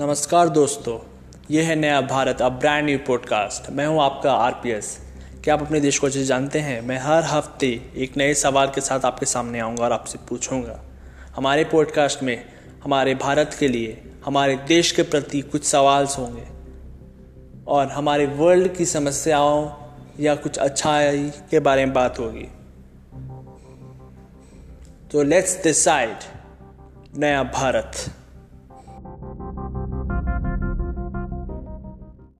नमस्कार दोस्तों यह है नया भारत, अब ब्रांड न्यू पॉडकास्ट मैं हूँ आपका आरपीएस क्या आप अपने देश को अच्छे जानते हैं? मैं हर हफ़्ते एक नए सवाल के साथ आपके सामने आऊँगा और आपसे पूछूँगा। हमारे पॉडकास्ट में, हमारे भारत के लिए, हमारे देश के प्रति कुछ सवाल होंगे। और हमारे वर्ल्ड की समस्याओं या कुछ अच्छाई के बारे में बात होगी। तो लेट्स डिसाइड नया भारत।